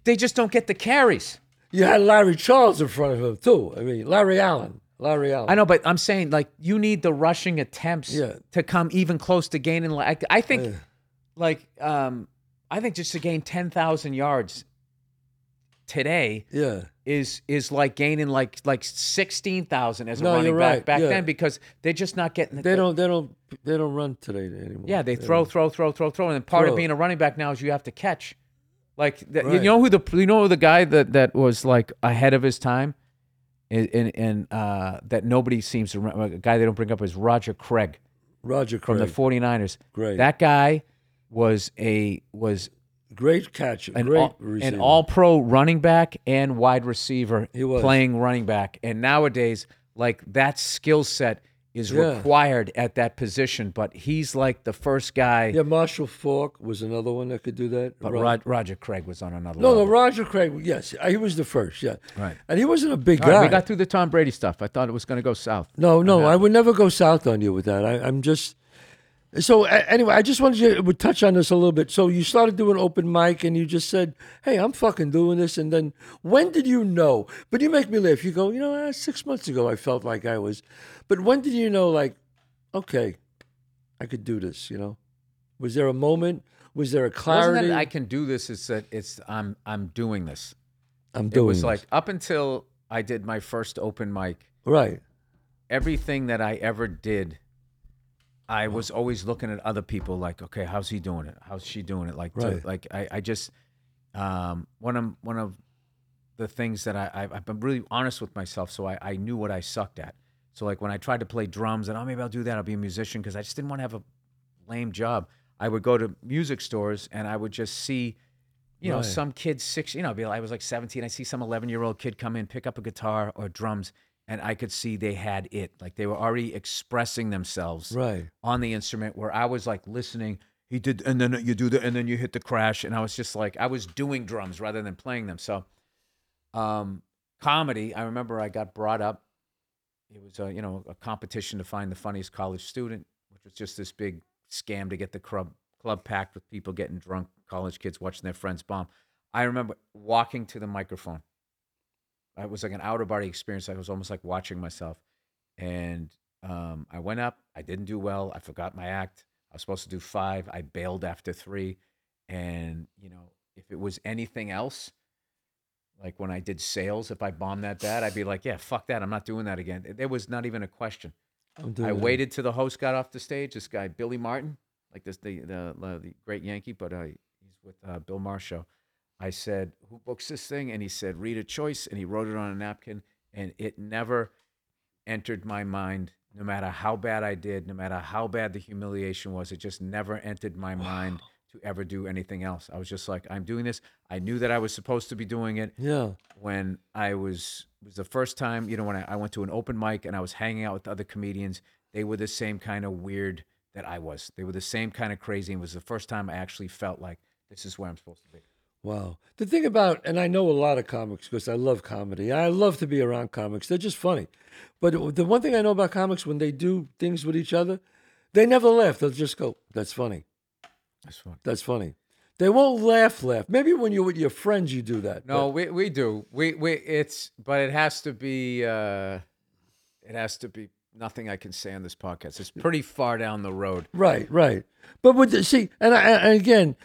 S1: They just don't get the carries.
S2: You had Larry Charles in front of him too. I mean, Larry Allen. Larry Allen.
S1: I know, but I'm saying like you need the rushing attempts
S2: Yeah.
S1: to come even close to gaining. Like I think, like um, I think just to gain ten thousand yards today
S2: Yeah.
S1: is is like gaining like like sixteen thousand as a
S2: No,
S1: running back
S2: right,
S1: back
S2: yeah.
S1: then because they're just not getting. The,
S2: They don't. They don't. They don't run today anymore.
S1: Yeah, they throw, throw, throw, throw, throw, and then part
S2: Throw.
S1: of being a running back now is you have to catch. Like the,
S2: Right.
S1: you know who the you know the guy that that was like ahead of his time, and and, and uh, that nobody seems to remember. A guy they don't bring up is Roger Craig
S2: Roger
S1: from the 49ers.
S2: Great.
S1: That guy was a was
S2: great catch.
S1: an
S2: great
S1: all,
S2: receiver.
S1: an all pro running back and wide receiver playing running back. And nowadays, like that skill set is
S2: Yeah.
S1: required at that position. But he's like the first guy.
S2: Yeah, Marshall Faulk was another one that could do that.
S1: But
S2: Ro-
S1: Rod, Roger Craig was on another
S2: no, no,
S1: level.
S2: Roger Craig. Yes, uh, he was the first. Yeah,
S1: Right.
S2: And he wasn't a big
S1: All right,
S2: guy.
S1: we got through the Tom Brady stuff. I thought it was going to go south.
S2: no, no, I would never go south on you with that. I, I'm just. So a- anyway, I just wanted you to touch on this a little bit. So you started doing open mic, and you just said, "Hey, I'm fucking doing this." And then, when did you know? But you make me laugh. You go, you know, eh, six months ago, I felt like I was. But when did you know, like, okay, I could do this? You know, was there a moment? Was there a
S1: It wasn't
S2: clarity?
S1: that I can do this. It's that it's I'm I'm doing this.
S2: I'm doing.
S1: It was
S2: this.
S1: like up until I did my first open mic.
S2: right.
S1: everything that I ever did, I was always looking at other people like, okay, how's he doing it? How's she doing it? Like, to-
S2: Right.
S1: like I, I just um, one of one of the things that I, I've, I've been really honest with myself, so I, I knew what I sucked at. So like when I tried to play drums, and oh maybe I'll do that, I'll be a musician because I just didn't want to have a lame job. I would go to music stores and I would just see, you know,
S2: Right.
S1: some kid six, you know, I'd be like, I was like 17. I see some 11 year old kid come in, pick up a guitar or drums, and I could see they had it. Like they were already expressing themselves
S2: Right.
S1: on the instrument where I was like listening. He did, and then you do the, and then you hit the crash, and I was just like, I was doing drums rather than playing them. So, um, comedy. I remember I got brought up. It was a you know a competition to find the funniest college student, which was just this big scam to get the club club packed with people getting drunk, college kids watching their friends bomb. I remember walking to the microphone it was like an outer body experience. I was almost like watching myself. And um, I went up. I didn't do well. I forgot my act. I was supposed to do five. I bailed after three. And you know, if it was anything else, like when I did sales, if I bombed that bad, I'd be like, yeah, fuck that. I'm not doing that again. There was not even a question.
S2: I'm doing
S1: I
S2: that.
S1: waited till the host got off the stage. This guy, Billy Martin, like this, the the, the, the great Yankee, but uh, he's with uh, Bill Maher show. I said, "Who books this thing?" And he said, "Read a choice," and he wrote it on a napkin, and it never entered my mind. No matter how bad I did, no matter how bad the humiliation was, it just never entered my mind to ever do anything else. I was just like, "I'm doing this." I knew that I was supposed to be doing it
S2: Yeah.
S1: when I was it was the first time, you know, when I, I went to an open mic and I was hanging out with other comedians, they were the same kind of weird that I was. They were the same kind of crazy. And it was the first time I actually felt like this is where I'm supposed to be.
S2: Wow. The thing about, and I know a lot of comics because I love comedy. I love to be around comics. They're just funny. But the one thing I know about comics, when they do things with each other, they never laugh. They'll just go, that's funny.
S1: That's fun.
S2: That's funny. They won't laugh, laugh. Maybe when you're with your friends, you do that.
S1: No, we we do. We we it's but it has to be uh it has to be nothing I can say on this podcast. It's pretty far down the road.
S2: Right, right. But with the, see, and, I, and again,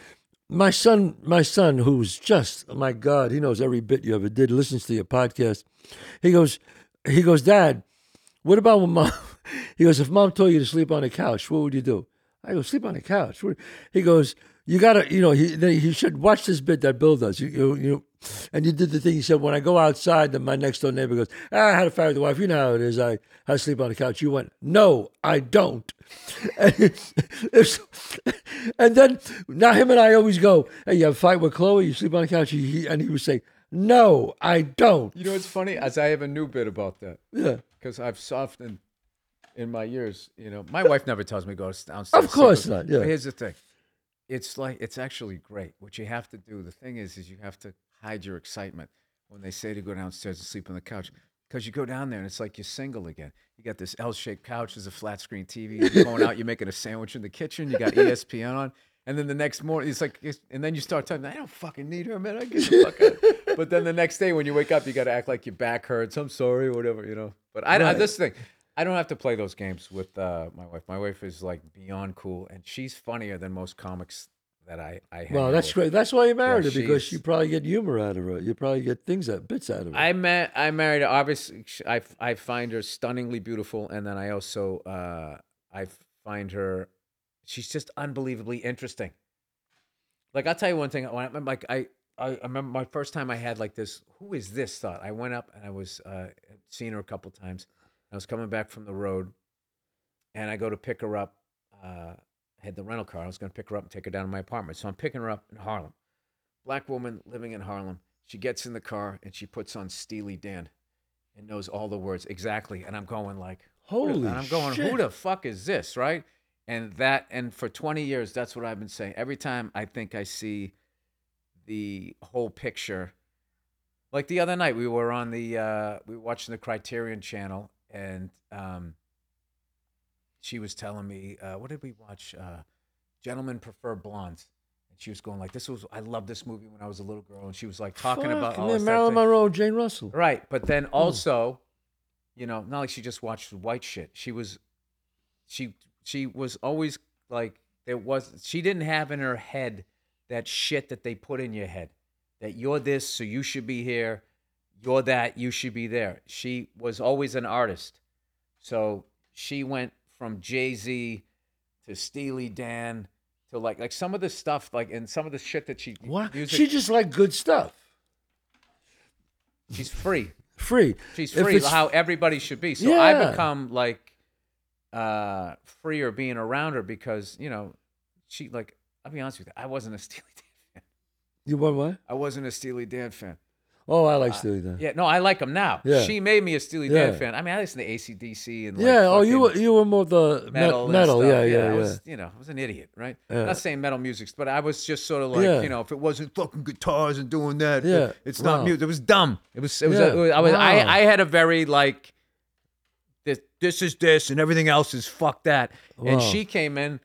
S2: my son, my son, who's just, my God, he knows every bit you ever did, listens to your podcast. He goes, he goes, Dad, what about when mom, he goes, if mom told you to sleep on the couch, what would you do? I go, sleep on the couch. He goes, you gotta, you know, he he should watch this bit that Bill does. You, you, you, and you did the thing. He said, when I go outside, then my next door neighbor goes, ah, I had a fight with the wife. You know how it is. I, I sleep on the couch. You went, no, I don't. And, and then now him and I always go, hey, you have a fight with Chloe? You sleep on the couch? He, he- and he would say, no, I don't.
S1: You know what's funny? As I have a new bit about that.
S2: Yeah.
S1: because I've softened in my years. You know, my wife never tells me to go downstairs.
S2: Of course not, yeah.
S1: But here's the thing: it's like it's actually great. What you have to do, the thing is, is you have to hide your excitement when they say to go downstairs and sleep on the couch. Because you go down there and it's like you're single again. You got this L-shaped couch, there's a flat screen TV. You're going out, you're making a sandwich in the kitchen. You got ESPN on, and then the next morning it's like, it's, and then you start talking. I don't fucking need her, man. I get the fuck out. But then the next day when you wake up, you got to act like your back hurts. I'm sorry, or whatever, you know. But I, I
S2: Right.
S1: this thing, I don't have to play those games with uh, my wife. My wife is like beyond cool, and she's funnier than most comics that I I.
S2: Well, that's great. That's why you married her because you probably get humor out of her. You probably get things that bits out of her.
S1: I met I married her. Obviously, I I find her stunningly beautiful, and then I also uh, I find her she's just unbelievably interesting. Like I'll tell you one thing. When I like I I I remember my first time I had like this. Who is this thought? I went up and I was uh, seeing her a couple times. I was coming back from the road, and I go to pick her up. Uh, I had the rental car. I was going to pick her up and take her down to my apartment. So I'm picking her up in Harlem. Black woman living in Harlem. She gets in the car and she puts on Steely Dan and knows all the words exactly. And I'm going like,
S2: Holy
S1: and I'm going,
S2: shit.
S1: who the fuck is this, right? And that, and for 20 years, that's what I've been saying. Every time I think I see the whole picture, like the other night, we were on the, uh, we were watching the Criterion channel and um, she was telling me, uh, what did we watch? Uh, Gentlemen Prefer Blondes. And she was going like, this was, I love this movie when I was a little girl. And she was like talking about all
S2: man,
S1: this stuff
S2: Marilyn. Monroe, Jane Russell.
S1: Right, but then also, you know, not like she just watched white shit. She was, she she was always like there was. She didn't have in her head that shit that they put in your head that you're this, so you should be here. You're that, you should be there. She was always an artist, so she went from Jay Z to Steely Dan to like like some of the stuff like and some of the shit that she
S2: What?
S1: music,
S2: She just like good stuff.
S1: she's free.
S2: Free.
S1: She's free, how everybody should be. So I become like uh freer being around her because, you know, she like I'll be honest with you, I wasn't a Steely Dan fan.
S2: You want what?
S1: I wasn't a Steely Dan fan.
S2: Oh, I like uh, Steely Dan.
S1: Yeah, no, I like them now.
S2: Yeah.
S1: She made me a Steely Dan
S2: Yeah.
S1: fan. I mean, I listen to ACDC and like
S2: yeah. Oh, you were
S1: fucking
S2: you were more the me-
S1: metal.
S2: metal.
S1: and
S2: Yeah,
S1: stuff.
S2: yeah,
S1: I
S2: yeah.
S1: was, you know, I was an idiot, right?
S2: Yeah.
S1: Not saying metal music, but I was just sort of like,
S2: Yeah.
S1: you know, if it wasn't fucking guitars and doing that,
S2: Yeah.
S1: it's not
S2: Wow.
S1: music. It was dumb. It was. It was.
S2: Yeah.
S1: it was- I was. I,
S2: Wow.
S1: I had a very like. This this is this and everything else is fuck that. And she came in,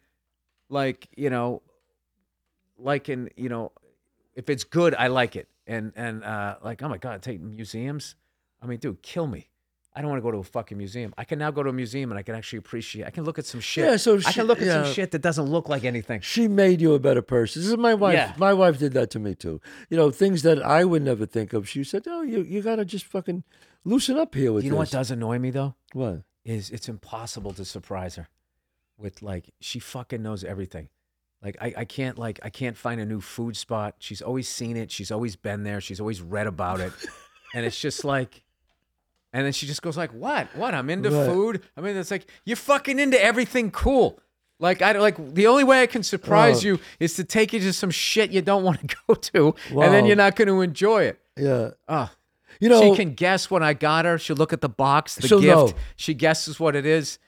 S1: like you know, like in you know, if it's good, I like it. And and uh, like oh my god, take museums. I mean, dude, kill me. I don't want to go to a fucking museum. I can now go to a museum and I can actually appreciate. I can look at some shit.
S2: Yeah, so
S1: I can look at
S2: yeah.
S1: some shit that doesn't look like anything.
S2: She made you a better person. This is my wife.
S1: Yeah.
S2: My wife did that to me too. You know, things that I would never think of. She said, "Oh, you you gotta just fucking loosen up here with
S1: You know what does annoy me though?
S2: What?
S1: Is it's impossible to surprise her with like she fucking knows everything. Like I, I can't like I can't find a new food spot. She's always seen it. She's always been there. She's always read about it. and it's just like and then she just goes like, "What? What? I'm into
S2: Right.
S1: food." I mean, it's like you're fucking into everything cool. Like I like the only way I can surprise
S2: Wow.
S1: you is to take you to some shit you don't want to go to, and then you're not going to enjoy it.
S2: Yeah.
S1: Ah.
S2: You know,
S1: she can guess when I got her. She'll look at the box, the gift.
S2: know.
S1: She guesses what it is.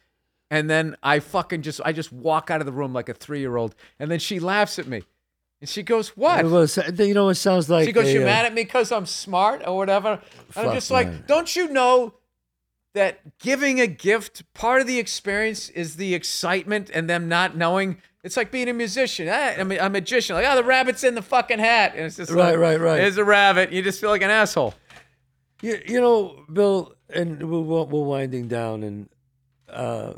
S1: And then I fucking just I just walk out of the room like a three year old. And then she laughs at me. And she goes, What?
S2: Well, you know, it sounds like
S1: she goes,
S2: a,
S1: You
S2: uh,
S1: mad at me because I'm smart or whatever? And I'm just like,
S2: man.
S1: Don't you know that giving a gift, part of the experience is the excitement and them not knowing it's like being a musician. Eh, I mean, a magician. Like, oh, the rabbit's in the fucking hat. And it's just
S2: Right,
S1: like,
S2: right, right.
S1: There's a rabbit. You just feel like an asshole.
S2: You, you know, Bill, and we're, we're we're winding down, and uh,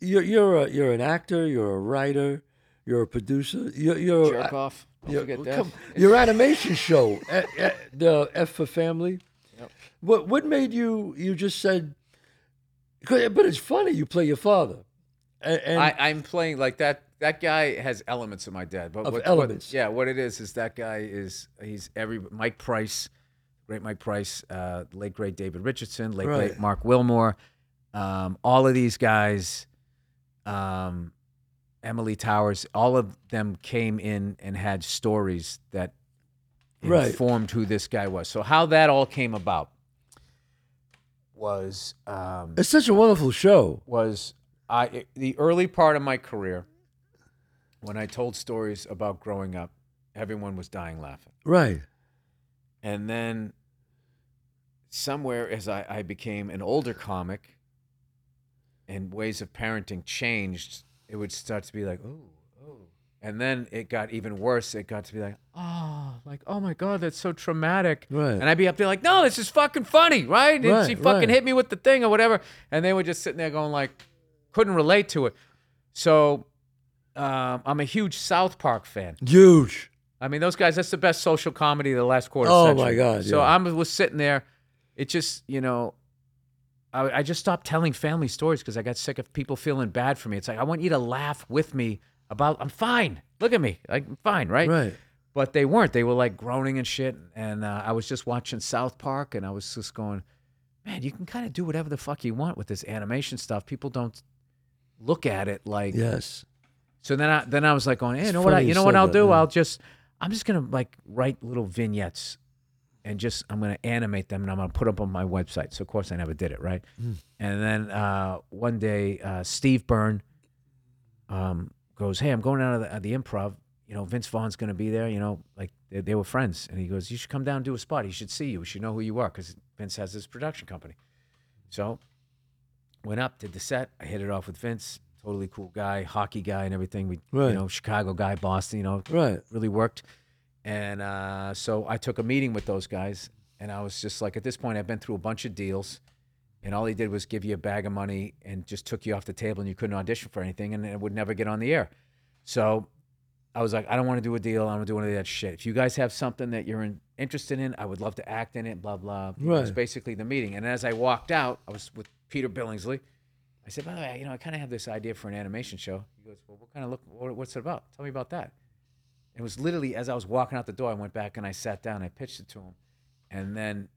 S2: you're you're a, you're an actor, you're a writer, you're a producer, you're you're
S1: Jerk off. Don't forget that.
S2: come- your animation show, eh, eh, the F for Family. What what made you? You just said, but it's funny. You play your father, and, and
S1: I, I'm playing like that. That guy has elements of my dad, but what, what-
S2: elements.
S1: yeah, what it is is that guy is he's every Mike Price, great Mike Price, uh, late great David Richardson, late
S2: Right.
S1: great Marc Wilmore, um, all of these guys, um, Emily Towers, all of them came in and had stories that
S2: Right.
S1: informed who this guy was. So how that all came about was. Um,
S2: it's such a wonderful show.
S1: was I the early part of my career when I told stories about growing up, everyone was dying laughing.
S2: Right.
S1: And then somewhere as I, I became an older comic and ways of parenting changed, it would start to be like, oh, oh. And then it got even worse. It got to be like, oh, like, oh my God, that's so traumatic.
S2: Right.
S1: And I'd be up there like, no, this is fucking funny, right? And
S2: Right,
S1: she fucking
S2: right.
S1: hit me with the thing or whatever. And they were just sitting there going like, couldn't relate to it. So um, I'm a huge South Park fan.
S2: Huge.
S1: I mean, those guys, that's the best social comedy of the last quarter
S2: Oh,
S1: century.
S2: my God,
S1: So
S2: yeah.
S1: I was sitting there. It just, you know, I, I just stopped telling family stories because I got sick of people feeling bad for me. It's like, I want you to laugh with me about, I'm fine. Look at me. Like, I'm fine, right?
S2: Right.
S1: But they weren't. They were like groaning and shit. And uh, I was just watching South Park and I was just going, man, you can kind of do whatever the fuck you want with this animation stuff. People don't look at it like,
S2: Yes.
S1: so then I then I was like going, hey, you know what? I, you know what I'll
S2: that,
S1: do?
S2: yeah.
S1: I'll just I'm just gonna like write little vignettes, and just I'm gonna animate them and I'm gonna put them on my website. So of course I never did it, right?
S2: Hmm.
S1: And then uh, one day uh, Steve Byrne um, goes, hey, I'm going out of the, uh, the improv. You know, Vince Vaughn's gonna be there. You know, like they, they were friends, and he goes, you should come down and do a spot. He should see you. He should know who you are because Vince has this production company. So went up, did the set. I hit it off with Vince. Totally cool guy, hockey guy, and everything. We,
S2: Right.
S1: you know, Chicago guy, Boston. You know,
S2: Right.
S1: really worked. And uh, so I took a meeting with those guys, and I was just like, at this point, I've been through a bunch of deals, and all he did was give you a bag of money and just took you off the table, and you couldn't audition for anything, and it would never get on the air. So I was like, I don't want to do a deal. I don't want to do any of that shit. If you guys have something that you're in, interested in, I would love to act in it. Blah blah. Right. It was basically the meeting. And as I walked out, I was with Peter Billingsley. I said, by the way, you know, I kind of have this idea for an animation show. He goes, well, what kind of look? What's it about? Tell me about that. It was literally as I was walking out the door, I went back and I sat down. I pitched it to him, and then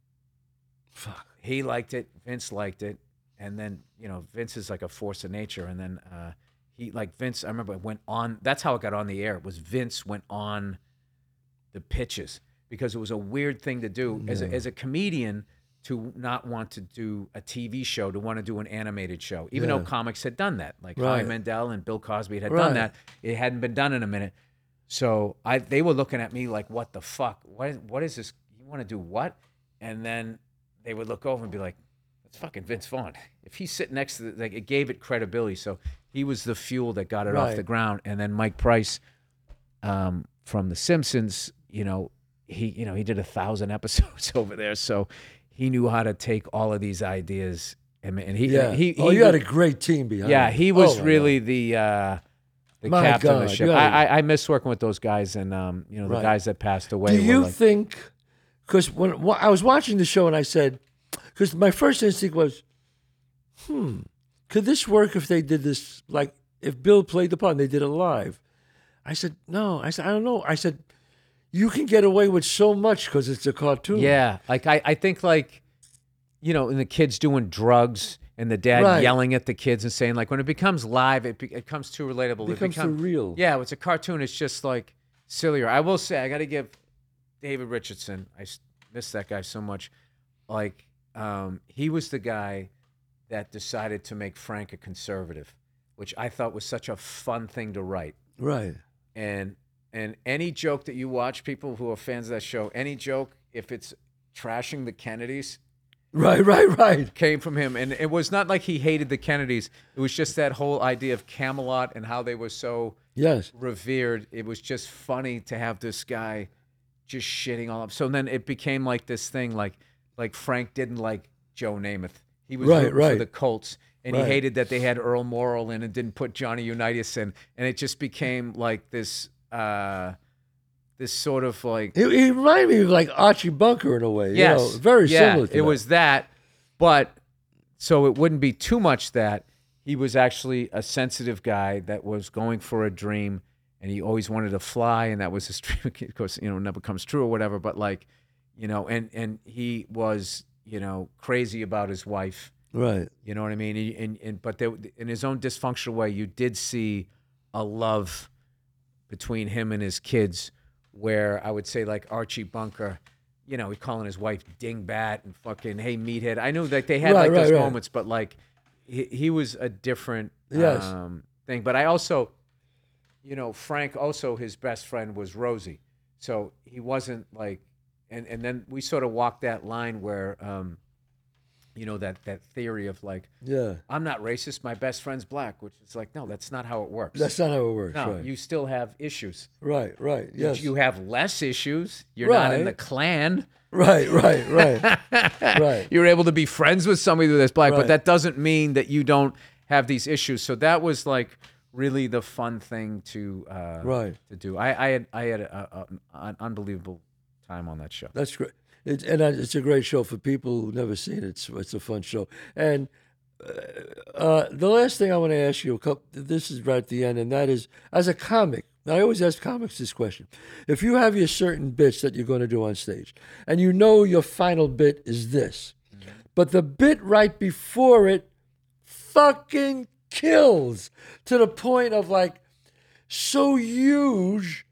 S2: Fuck.
S1: he liked it. Vince liked it, and then you know Vince is like a force of nature. And then uh, he like Vince. I remember it went on. That's how it got on the air. Was Vince went on the pitches because it was a weird thing to do as a, as a comedian to not want to do a TV show to want to do an animated show, even though comics had done that, like
S2: Right.
S1: Howie Mandel and Bill Cosby had
S2: Right.
S1: done that. It hadn't been done in a minute. So I they were looking at me like, what the fuck? What is, what is this? You want to do what? And then they would look over and be like, that's fucking Vince Vaughn. If he's sitting next to the, like, it gave it credibility. So he was the fuel that got it off the ground. And then Mike Price um, from The Simpsons, you know, he, you know, he did a thousand episodes over there. So he knew how to take all of these ideas and, and he
S2: Yeah.
S1: he, he
S2: oh, you had a great team behind.
S1: yeah he was
S2: Oh,
S1: really the uh, the
S2: My
S1: captain of the ship. I, I I miss working with those guys and um you know the
S2: Right.
S1: guys that passed away.
S2: Do
S1: were
S2: you
S1: like-
S2: think? Because when wh- I was watching the show and I said, because my first instinct was, hmm, could this work if they did this like if Bill played the part and they did it live? I said no. I said I don't know. I said you can get away with so much because it's a cartoon.
S1: Yeah, like I, I think like, you know, and the kids doing drugs and the dad
S2: Right.
S1: yelling at the kids and saying like when it becomes live, it, be, it becomes too relatable.
S2: It becomes too real.
S1: Yeah, it's a cartoon. It's just like sillier. I will say I got to give David Richardson. i miss that guy so much. Like um, he was the guy that decided to make Frank a conservative, which I thought was such a fun thing to write
S2: Right.
S1: and and any joke that you watch people who are fans of that show any joke if it's trashing the kennedys
S2: Right. Right. Right.
S1: came from him and it was not like he hated the kennedys it was just that whole idea of camelot and how they were so
S2: Yes.
S1: revered it was just funny to have this guy just shitting all up so then it became like this thing like like frank didn't like joe namath he was
S2: Right,
S1: rooting for
S2: right.
S1: the colts and
S2: Right.
S1: he hated that they had earl morrall in and didn't put johnny unitas in and it just became like this uh this sort of like
S2: He, he reminded me of like Archie Bunker in a way. you know, very
S1: yeah,
S2: similar. To
S1: it
S2: that.
S1: was that but so it wouldn't be too much that he was actually a sensitive guy that was going for a dream and he always wanted to fly and that was his dream of course you know never comes true or whatever but like you know and and he was you know crazy about his wife
S2: right.
S1: you know what I mean? And, and, and but there, in his own dysfunctional way, you did see a love between him and his kids, where I would say like Archie Bunker, you know, he calling his wife dingbat and fucking hey meathead. I knew that they had
S2: Right,
S1: like those
S2: right, right.
S1: moments, but like he, he was a different
S2: Yes.
S1: um, thing. But I also, you know, Frank also his best friend was Rosie, so he wasn't like, and and then we sort of walked that line where. Um, you know that that theory of like
S2: Yeah.
S1: I'm not racist. My best friend's black, which is like, no, that's not how it works.
S2: That's not how it works.
S1: no,
S2: right.
S1: you still have issues.
S2: right. Right. Yes.
S1: You have less issues. You're not in the
S2: Right.
S1: Klan.
S2: right. Right. Right. right.
S1: You're able to be friends with somebody that's black,
S2: Right.
S1: but that doesn't mean that you don't have these issues. So that was like really the fun thing to uh,
S2: Right.
S1: to do. I, I had I had a, a, an unbelievable time on that show.
S2: That's great. It, and I- it's a great show for people who've never seen it. It's, it's a fun show. And uh, uh, the last thing I want to ask you, a couple, this is right at the end, and that is, as a comic, I always ask comics this question: If you have your certain bits that you're going to do on stage, and you know your final bit is this, but the bit right before it fucking kills to the point of like so huge.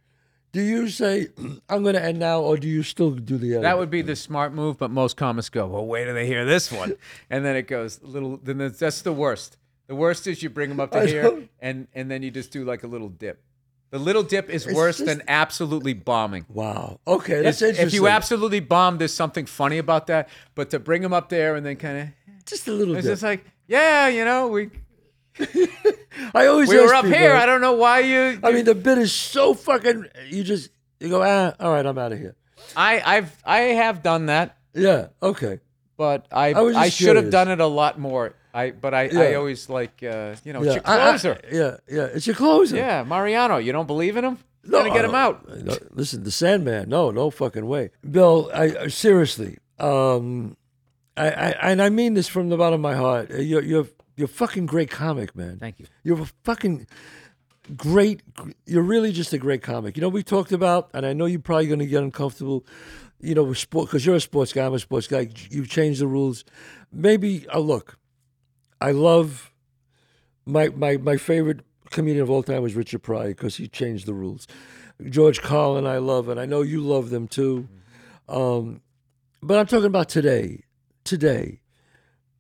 S2: Do you say I'm going to end now, or do you still do the other?
S1: That would be the smart move, but most comics go, "Well, wait till they hear this one," and then it goes a little. Then that's, that's the worst. The worst is you bring them up to
S2: I
S1: here,
S2: know.
S1: and and then you just do like a little dip. The little dip is
S2: It's
S1: worse
S2: just-
S1: than absolutely bombing.
S2: Wow. Okay, that's
S1: If,
S2: interesting.
S1: if you absolutely bomb, there's something funny about that. But to bring them up there and then kind of,
S2: just a little
S1: it's
S2: bit.
S1: just like, yeah, you know, we
S2: I always
S1: we were up
S2: people-
S1: here. I don't know why you.
S2: I mean, the bit is so fucking. You just you go ah. All right, I'm out of here.
S1: I I've I have done that,
S2: Yeah. Okay.
S1: but I
S2: I was
S1: I,
S2: just
S1: should have
S2: curious.
S1: done it a lot more. I but I I
S2: Yeah.
S1: always like uh, you know
S2: Yeah.
S1: it's your
S2: I- I-
S1: closer.
S2: yeah. Yeah. It's your closer.
S1: Yeah, Mariano, you don't believe in him?
S2: No,
S1: Gotta get him
S2: don't-
S1: out.
S2: listen, the Sandman. No, no fucking way, Bill. I I- seriously. Um, I, I and I mean this from the bottom of my heart. You're you're you're a fucking great comic, man.
S1: Thank you.
S2: You're a fucking great. You're really just a great comic. You know, we talked about, and I know you're probably going to get uncomfortable. You know, with sport because you're a sports guy. I'm a sports guy. You've changed the rules. Maybe. Uh, look, I love my my my favorite comedian of all time was Richard Pryor because he changed the rules. George Carlin, I love, and I know you love them too. Um, but I'm talking about today. Today,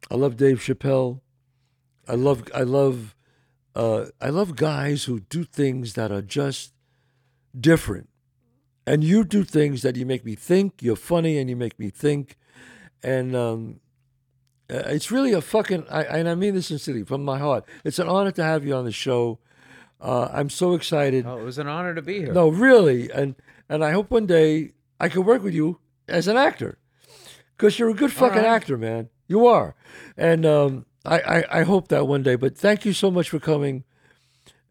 S2: I love Dave Chappelle. I love I love uh, I love guys who do things that are just different, and you do things that you make me think. You're funny, and you make me think, and um, uh, it's really a fucking. I, and I mean this sincerely from my heart. It's an honor to have you on the show. Uh, I'm so excited.
S1: Oh, it was an honor to be here.
S2: No, really, and and I hope one day I can work with you as an actor, because you're a good fucking
S1: right.
S2: actor, man. You are, and um, I, I I hope that one day. But thank you so much for coming.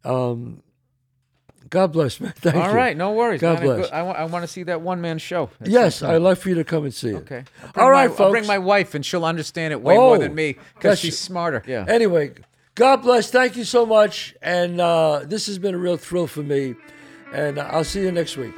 S2: Um, God bless, man. Thank
S1: All
S2: you.
S1: right, no worries.
S2: God
S1: man.
S2: Bless.
S1: I, want, I want to see that one man show.
S2: Yes, I'd love for you to come and see it.
S1: Okay.
S2: All right,
S1: my,
S2: folks.
S1: I'll bring my wife, and she'll understand it way
S2: Oh,
S1: more than me because she's smarter. Yeah.
S2: Anyway, God bless. Thank you so much. And uh, this has been a real thrill for me. And I'll see you next week.